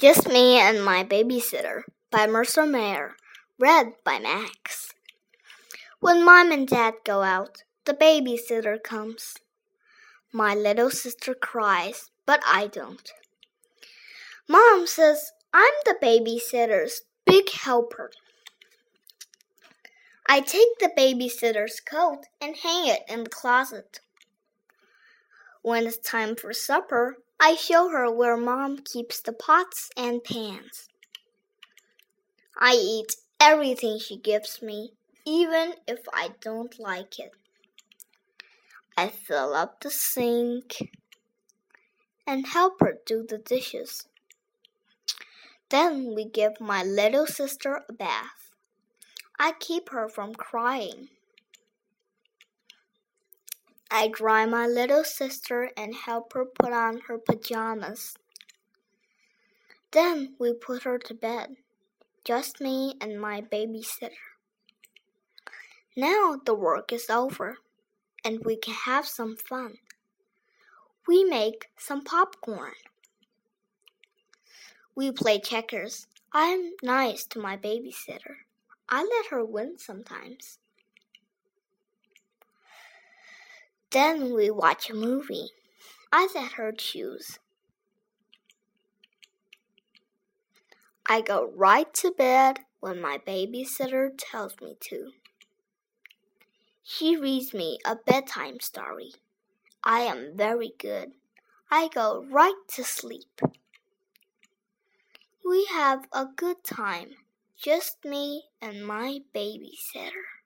Just Me and My Babysitter by Mercer Mayer. Read by Max. When mom and dad go out, the babysitter comes. My little sister cries, but I don't. Mom says I'm the babysitter's big helper. I take the babysitter's coat and hang it in the closet. When it's time for supper, I show her where Mom keeps the pots and pans. I eat everything she gives me, even if I don't like it. I fill up the sink and help her do the dishes. Then we give my little sister a bath. I keep her from crying. I dry my little sister and help her put on her pajamas. Then we put her to bed, just me and my babysitter. Now the work is over, and we can have some fun. We make some popcorn. We play checkers. I'm nice to my babysitter. I let her win sometimes. Then we watch a movie. I let her choose. I go right to bed when my babysitter tells me to. She reads me a bedtime story. I am very good. I go right to sleep. We have a good time, just me and my babysitter.